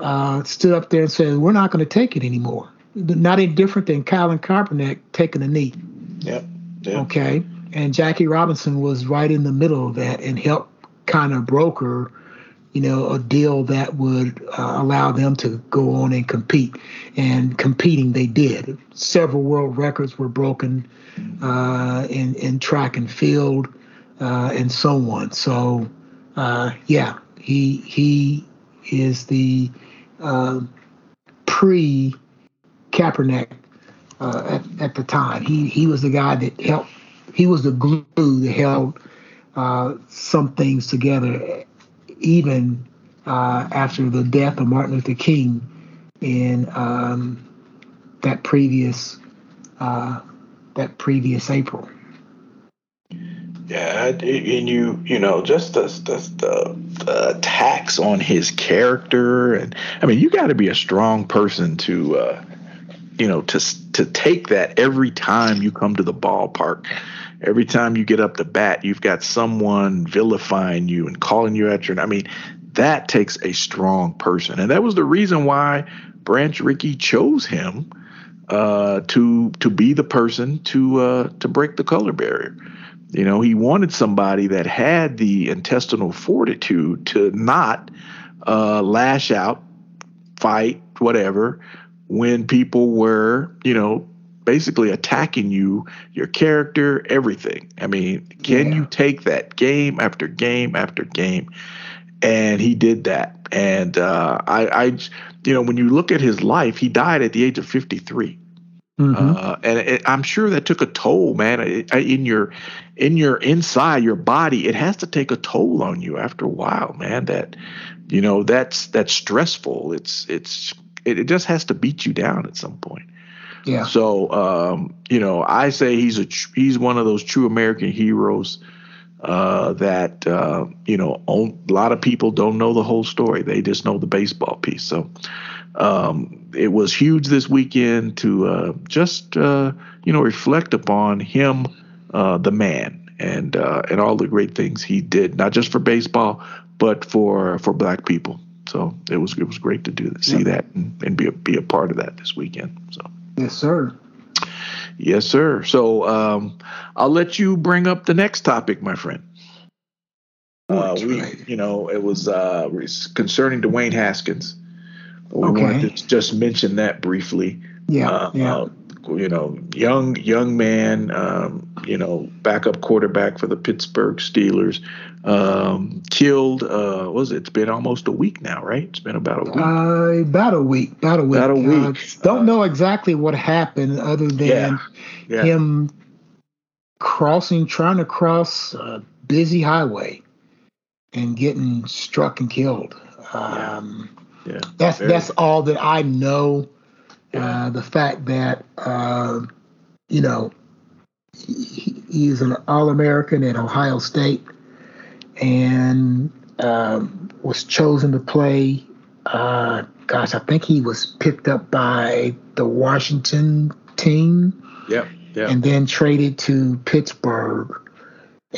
uh, stood up there and said, We're not going to take it anymore. Not any different than Colin Kaepernick taking a knee. Yep. yep. Okay. And Jackie Robinson was right in the middle of that and helped kind of broker you know, a deal that would uh, allow them to go on and compete. And competing, they did. Several world records were broken uh, in in track and field uh, and so on. So, uh, yeah, he he is the uh, pre Kaepernick uh, at, at the time. He he was the guy that helped. He was the glue that held some things together even uh, after the death of Martin Luther King in um, that previous uh, that previous April. Yeah, and you you know just the the, the attacks on his character, and I mean you got to be a strong person to uh, you know to to take that every time you come to the ballpark every time you get up to bat, you've got someone vilifying you and calling you out your. I mean, that takes a strong person, and that was the reason why Branch Rickey chose him uh, to to be the person to uh, to break the color barrier. You know, he wanted somebody that had the intestinal fortitude to not uh, lash out, fight, whatever, when people were, you know, basically attacking you, your character, everything. I mean, can yeah. you take that game after game after game? And he did that. And uh, I, I, you know, when you look at his life, he died at the age of 53. Mm-hmm. Uh, and it, I'm sure that took a toll, man. It, in your, in your inside, your body, it has to take a toll on you after a while, man. That, you know, that's that's stressful. It's it's it, it just has to beat you down at some point. Yeah. So, um, you know, I say he's a he's one of those true American heroes uh, that uh, you know a lot of people don't know the whole story. They just know the baseball piece. So, um, it was huge this weekend to uh, just uh, you know reflect upon him, uh, the man, and uh, and all the great things he did, not just for baseball, but for for black people. So it was it was great to do see that and, and be a, be a part of that this weekend. So yes, sir. Yes, sir. So um, I'll let you bring up the next topic, my friend. Uh, we, right. you know, it was uh, concerning Dwayne Haskins. We okay. wanted to just mention that briefly. Yeah, uh, yeah. Uh, you know, young young man, um, you know, backup quarterback for the Pittsburgh Steelers, um, killed. Uh, was it? It's been almost a week now, right? It's been about a week. Uh, about a week. About a week. About a week. Uh, don't know exactly what happened, other than yeah, yeah. him crossing, trying to cross a busy highway, and getting struck and killed. Um, yeah. That's Very. that's all that I know. Uh, the fact that uh, you know he, he's an All-American at Ohio State and um, was chosen to play. Uh, gosh, I think he was picked up by the Washington team. Yeah, yeah. And then traded to Pittsburgh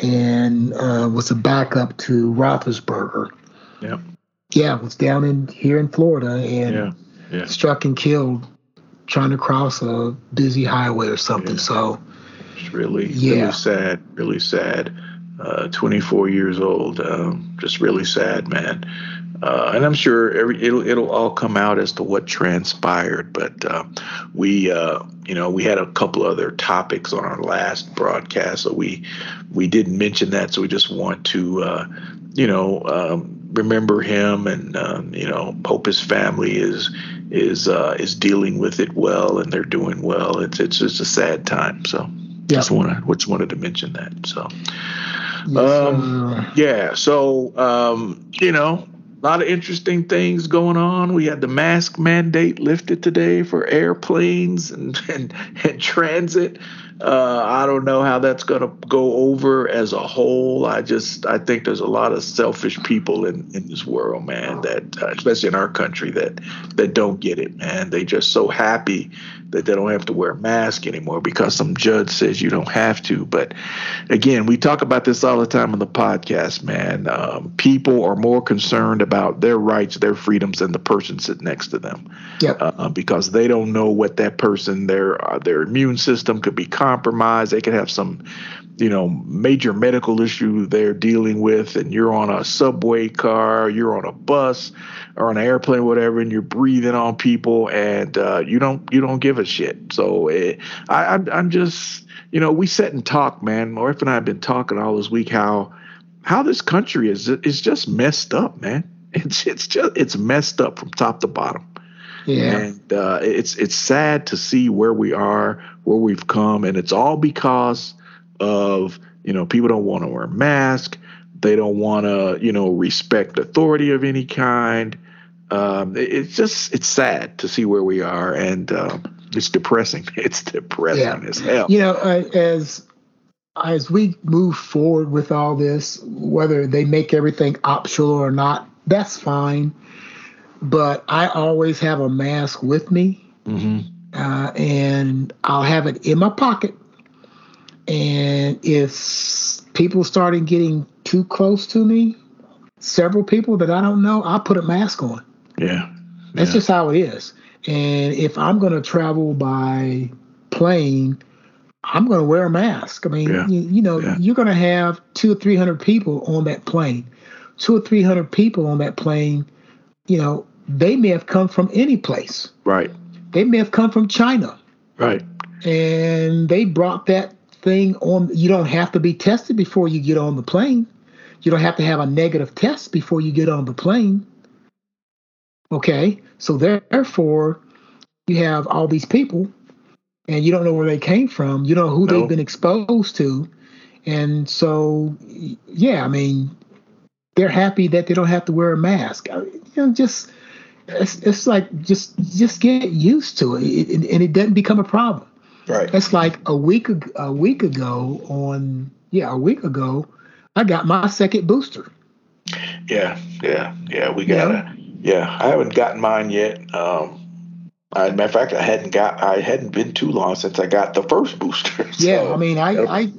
and uh, was a backup to Roethlisberger. Yeah. Yeah, was down in here in Florida and yeah, yeah. struck and killed trying to cross a busy highway or something. Yeah. So it's really, yeah. really sad, really sad. Uh, 24 years old, um, just really sad, man. Uh, and I'm sure every it'll it'll all come out as to what transpired. But uh, we, uh, you know, we had a couple other topics on our last broadcast, so we we didn't mention that. So we just want to, uh, you know, um, remember him, and um, you know, hope his family is is uh, is dealing with it well, and they're doing well. It's it's just a sad time. So just wanted just wanted to mention that. So. Yes, um, yeah. So, um, you know, a lot of interesting things going on. We had the mask mandate lifted today for airplanes and, and, and transit. Uh, I don't know how that's going to go over as a whole. I just I think there's a lot of selfish people in, in this world, man. That uh, especially in our country that that don't get it, man. They just so happy that they don't have to wear a mask anymore because some judge says you don't have to. But again, we talk about this all the time on the podcast, man. Um, people are more concerned about their rights, their freedoms, than the person sitting next to them. Yep. Uh, because they don't know what that person, their uh, their immune system could be compromised. They could have some you know major medical issue they're dealing with and you're on a subway car you're on a bus or an airplane whatever and you're breathing on people and uh, you don't you don't give a shit. So it, I, I'm, I'm just you know we sit and talk man. My wife and I have been talking all this week how how this country is is just messed up man. It's it's just it's messed up from top to bottom. Yeah. And uh, it's it's sad to see where we are, where we've come, and it's all because of you know people don't want to wear masks, they don't want to you know respect authority of any kind. Um, it, it's just it's sad to see where we are. And um, it's depressing it's depressing yeah. as hell you know uh, as as we move forward with all this whether they make everything optional or not that's fine but i always have a mask with me mm-hmm. uh, and i'll have it in my pocket and if people started getting too close to me, several people that I don't know, I'll put a mask on. Yeah. That's yeah. just how it is. And if I'm going to travel by plane, I'm going to wear a mask. I mean, Yeah. you, you know, Yeah. you're going to have two or three hundred people on that plane. Two or three hundred people on that plane. You know, they may have come from any place. Right. They may have come from China, Right. and they brought that thing on. You don't have to be tested before you get on the plane. You don't have to have a negative test before you get on the plane. Okay, so therefore, you have all these people, and you don't know where they came from. You don't know who No. they've been exposed to, and so yeah, I mean, they're happy that they don't have to wear a mask. I- You know, just it's, it's like just just get used to it, it, it- and it doesn't become a problem. Right. It's like a week a week ago on yeah a week ago, I got my second booster. Yeah. Yeah. Yeah. We gotta. Yeah. I haven't gotten mine yet. Um, I, matter of fact, I hadn't got. I hadn't been too long since I got the first booster. Yeah, I mean, I I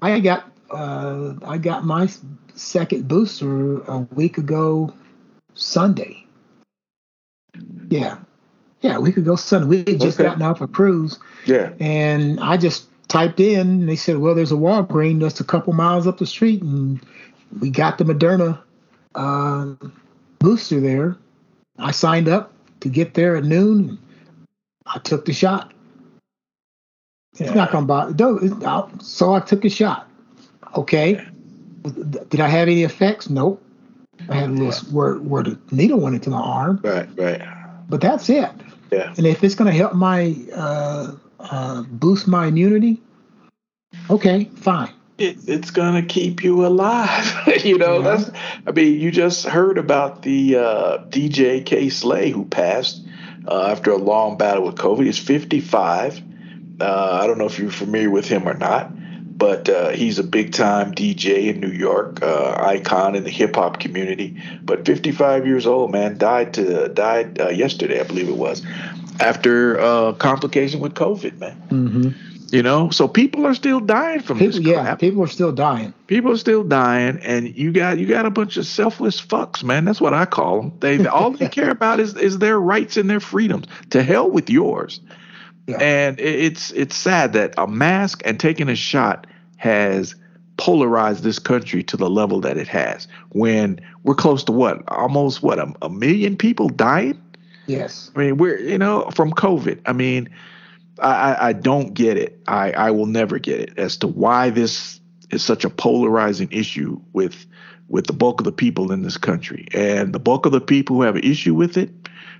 I got uh, I got my second booster a week ago Sunday. Yeah, yeah, a week ago Sunday. We had just Okay. gotten off a cruise, Yeah. and I just typed in. And they said, "Well, there's a Walgreens that's a couple miles up the street," and we got the Moderna booster there. I signed up to get there at noon. I took the shot. It's not going to bother. no, it- I- So I took a shot. Okay. Did I have any effects? Nope. I had a little where, where the needle went into my arm, Right. Right. but that's it. Yeah. And if it's going to help my uh, uh, boost my immunity, okay, fine. It, it's gonna keep you alive. you know, Yeah. that's. I mean, you just heard about the uh, DJ Kay Slay who passed uh, after a long battle with COVID. He's 55. Uh, I don't know if you're familiar with him or not, but uh, he's a big time DJ in New York, uh, icon in the hip hop community. But 55 years old, man, died to died uh, yesterday, I believe it was, after uh, complication with COVID, man. Mm-hmm. You know, so people are still dying from People, this yeah, people are still dying. people are still dying and you got you got a bunch of selfless fucks man. That's what i call them they all they care about is is their rights and their freedoms. To hell with yours. Yeah. and it- it's it's sad that a mask and taking a shot has polarized this country to the level that it has. When we're close to what? Almost what? A, a million people dying? Yes. I mean, we're you know from COVID. I mean, I, I, don't get it. I, I will never get it as to why this is such a polarizing issue with with the bulk of the people in this country. And the bulk of the people who have an issue with it,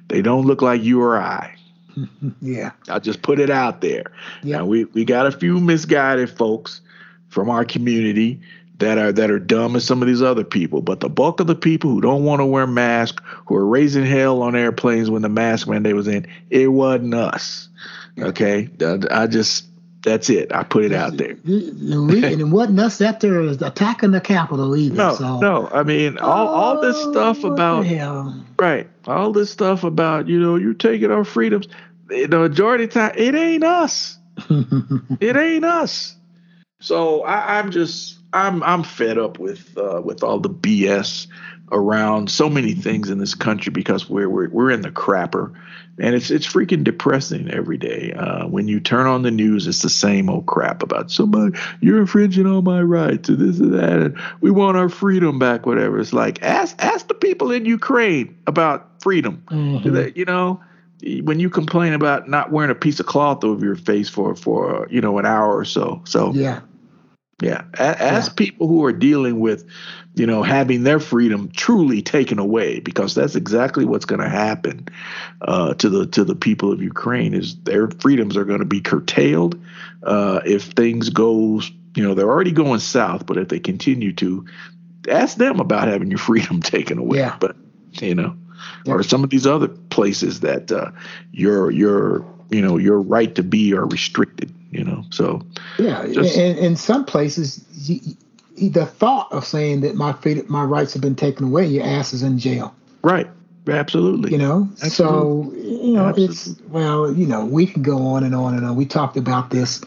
they don't look like you or I. Yeah. I'll just put it out there. Yeah. Now, we we got a few misguided folks from our community that are that are dumb as some of these other people, but the bulk of the people who don't want to wear masks, who are raising hell on airplanes when the mask mandate was in, it wasn't us. Okay, I just that's it. I put it out there. And it wasn't us that there attacking the Capitol either. No, so. no. I mean, all all this Oh, stuff the about? Right. All this stuff about, you know, you're taking our freedoms. The majority of the time, it ain't us. It ain't us. So I, I'm just I'm I'm fed up with uh, with all the BS around so many things in this country because we're we're we're in the crapper, and it's it's freaking depressing every day. Uh, when you turn on the news, it's the same old crap about somebody you're infringing on my rights and this and that, and we want our freedom back. Whatever. It's like ask ask the people in Ukraine about freedom. Mhm. That, you know, when you complain about not wearing a piece of cloth over your face for for you know an hour or so. So Yeah. yeah, ask people who are dealing with, you know, having their freedom truly taken away, because that's exactly what's going to happen uh, to the to the people of Ukraine. Is their freedoms are going to be curtailed uh, if things goes. You know, they're already going south, but if they continue to, ask them about having your freedom taken away. Yeah. But you know, Yeah. or some of these other places that uh, your your you know your right to be are restricted. You know, so Yeah, Just- in, in some places, you- the thought of saying that my freedom, my rights have been taken away, your ass is in jail. right, absolutely. You know, so you know it's well, you know, we can go on and on and on. We talked about this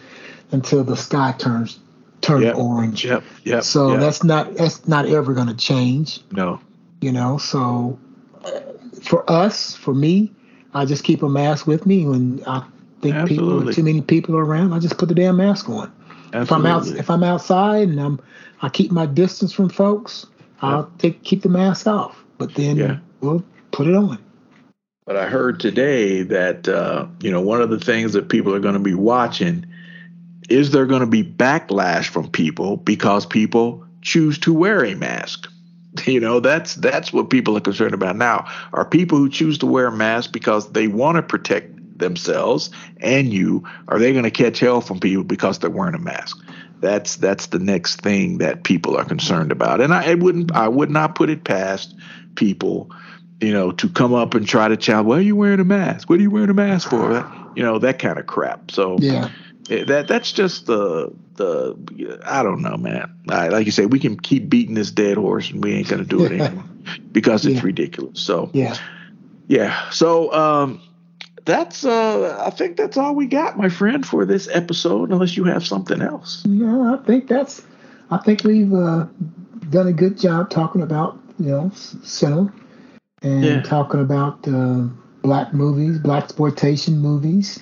until the sky turns turns Yep. orange. Yep. Yep. So yep. that's not that's not ever going to change. no. You know, so for us, for me, I just keep a mask with me when I think Absolutely. people too many people are around. I just put the damn mask on. Absolutely. If I'm out, if I'm outside and I'm, I keep my distance from folks. I'll take keep the mask off, but then yeah. we'll put it on. But I heard today that uh, you know one of the things that people are going to be watching is there going to be backlash from people because people choose to wear a mask. You know, that's that's what people are concerned about now. Are people who choose to wear a mask because they want to protect themselves and you, are they going to catch hell from people because they're wearing a mask? That's that's the next thing that people are concerned about. And I, I wouldn't I would not put it past people, you know, to come up and try to challenge, why are you wearing a mask? What are you wearing a mask for? You know, that kind of crap. So yeah that that's just the the I don't know, man. I, like you say, we can keep beating this dead horse, and we ain't gonna do it anymore because it's yeah. ridiculous. So yeah, yeah. So um, that's uh, I think that's all we got, my friend, for this episode. Unless you have something else. No, I think that's. I think we've uh, done a good job talking about you know cinema and yeah. talking about uh, black movies, black exploitation movies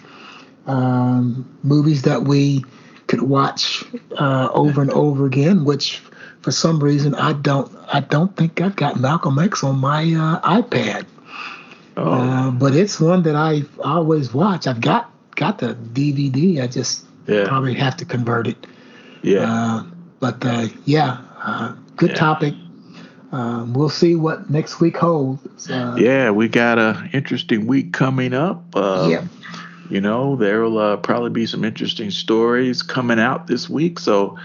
um, movies that we could watch uh, over and over again. Which, for some reason, I don't. I don't think I've got Malcolm X on my uh, iPad. Oh. Uh, but it's one that I always watch. I've got got the DVD. I just yeah. probably have to convert it. Yeah. Uh, but uh, yeah, uh, good yeah. topic. Um, we'll see what next week holds. yeah, we got a interesting week coming up. yeah you know, there will uh, probably be some interesting stories coming out this week. So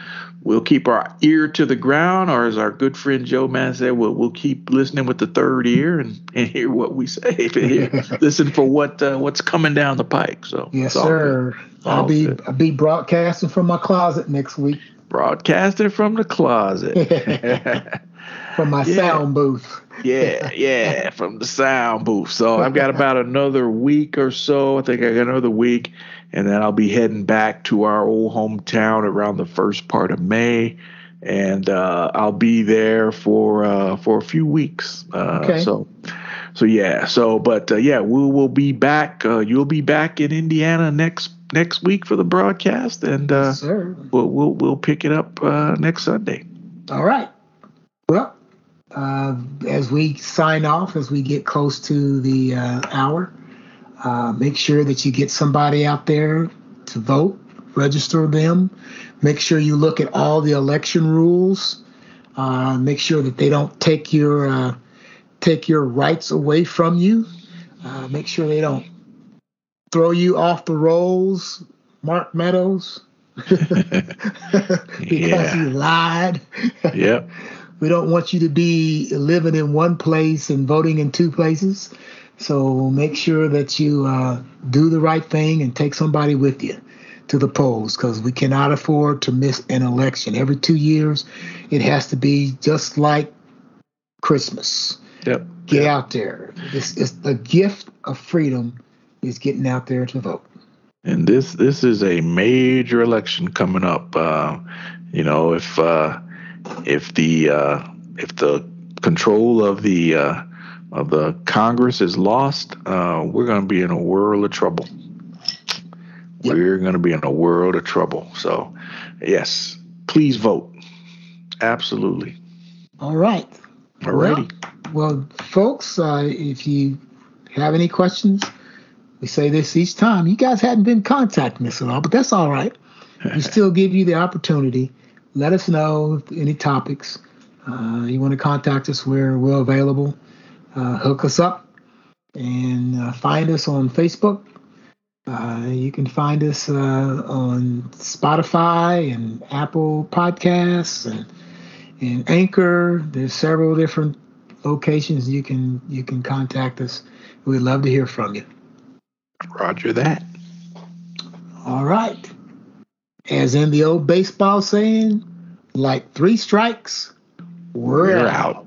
we'll keep our ear to the ground, or as our good friend Joe Man said, we'll, we'll keep listening with the third ear and, and hear what we say. hear, listen for what uh, what's coming down the pike. So yes, sir. I'll be good. I'll be broadcasting from my closet next week. Broadcasting from the closet. from my yeah. sound booth yeah, yeah, from the sound booth. So I've got about another week or so. I think I got another week, and then I'll be heading back to our old hometown around the first part of May, and uh, I'll be there for uh, for a few weeks. Uh, okay. So. So yeah, so but uh, yeah, we will be back. Uh, you'll be back in Indiana next next week for the broadcast, and uh, yes, we'll, we'll we'll pick it up next Sunday. All right. Well, uh, as we sign off, as we get close to the uh, hour, uh, make sure that you get somebody out there to vote, register them. Make sure you look at all the election rules. Uh, make sure that they don't take your uh, take your rights away from you. Uh, make sure they don't throw you off the rolls, Mark Meadows, because yeah. you lied. yep. We don't want you to be living in one place and voting in two places. So make sure that you uh, do the right thing and take somebody with you to the polls because we cannot afford to miss an election. Every two years, it has to be just like Christmas. Yep. Get yep. out there. This is the gift of freedom is getting out there to vote. And this this is a major election coming up. Uh, you know, if uh, if the uh, if the control of the uh, of the Congress is lost, uh, we're going to be in a world of trouble. Yep. We're going to be in a world of trouble. So, yes, please vote. Absolutely. All right. All righty. Well, well, folks, uh, if you have any questions, we say this each time. You guys hadn't been contacting us at all, but that's all right. We still give you the opportunity let us know any topics. Uh, you want to contact us, we're, we're available. Uh, hook us up and uh, find us on Facebook. Uh, you can find us uh, on Spotify and Apple Podcasts and, and Anchor. There's several different locations you can you can contact us. We'd love to hear from you. Roger that. All right. As in the old baseball saying, like three strikes, we're, we're out. out.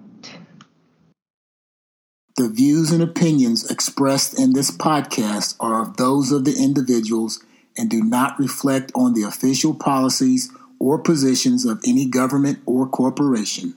The views and opinions expressed in this podcast are of those of the individuals and do not reflect on the official policies or positions of any government or corporation.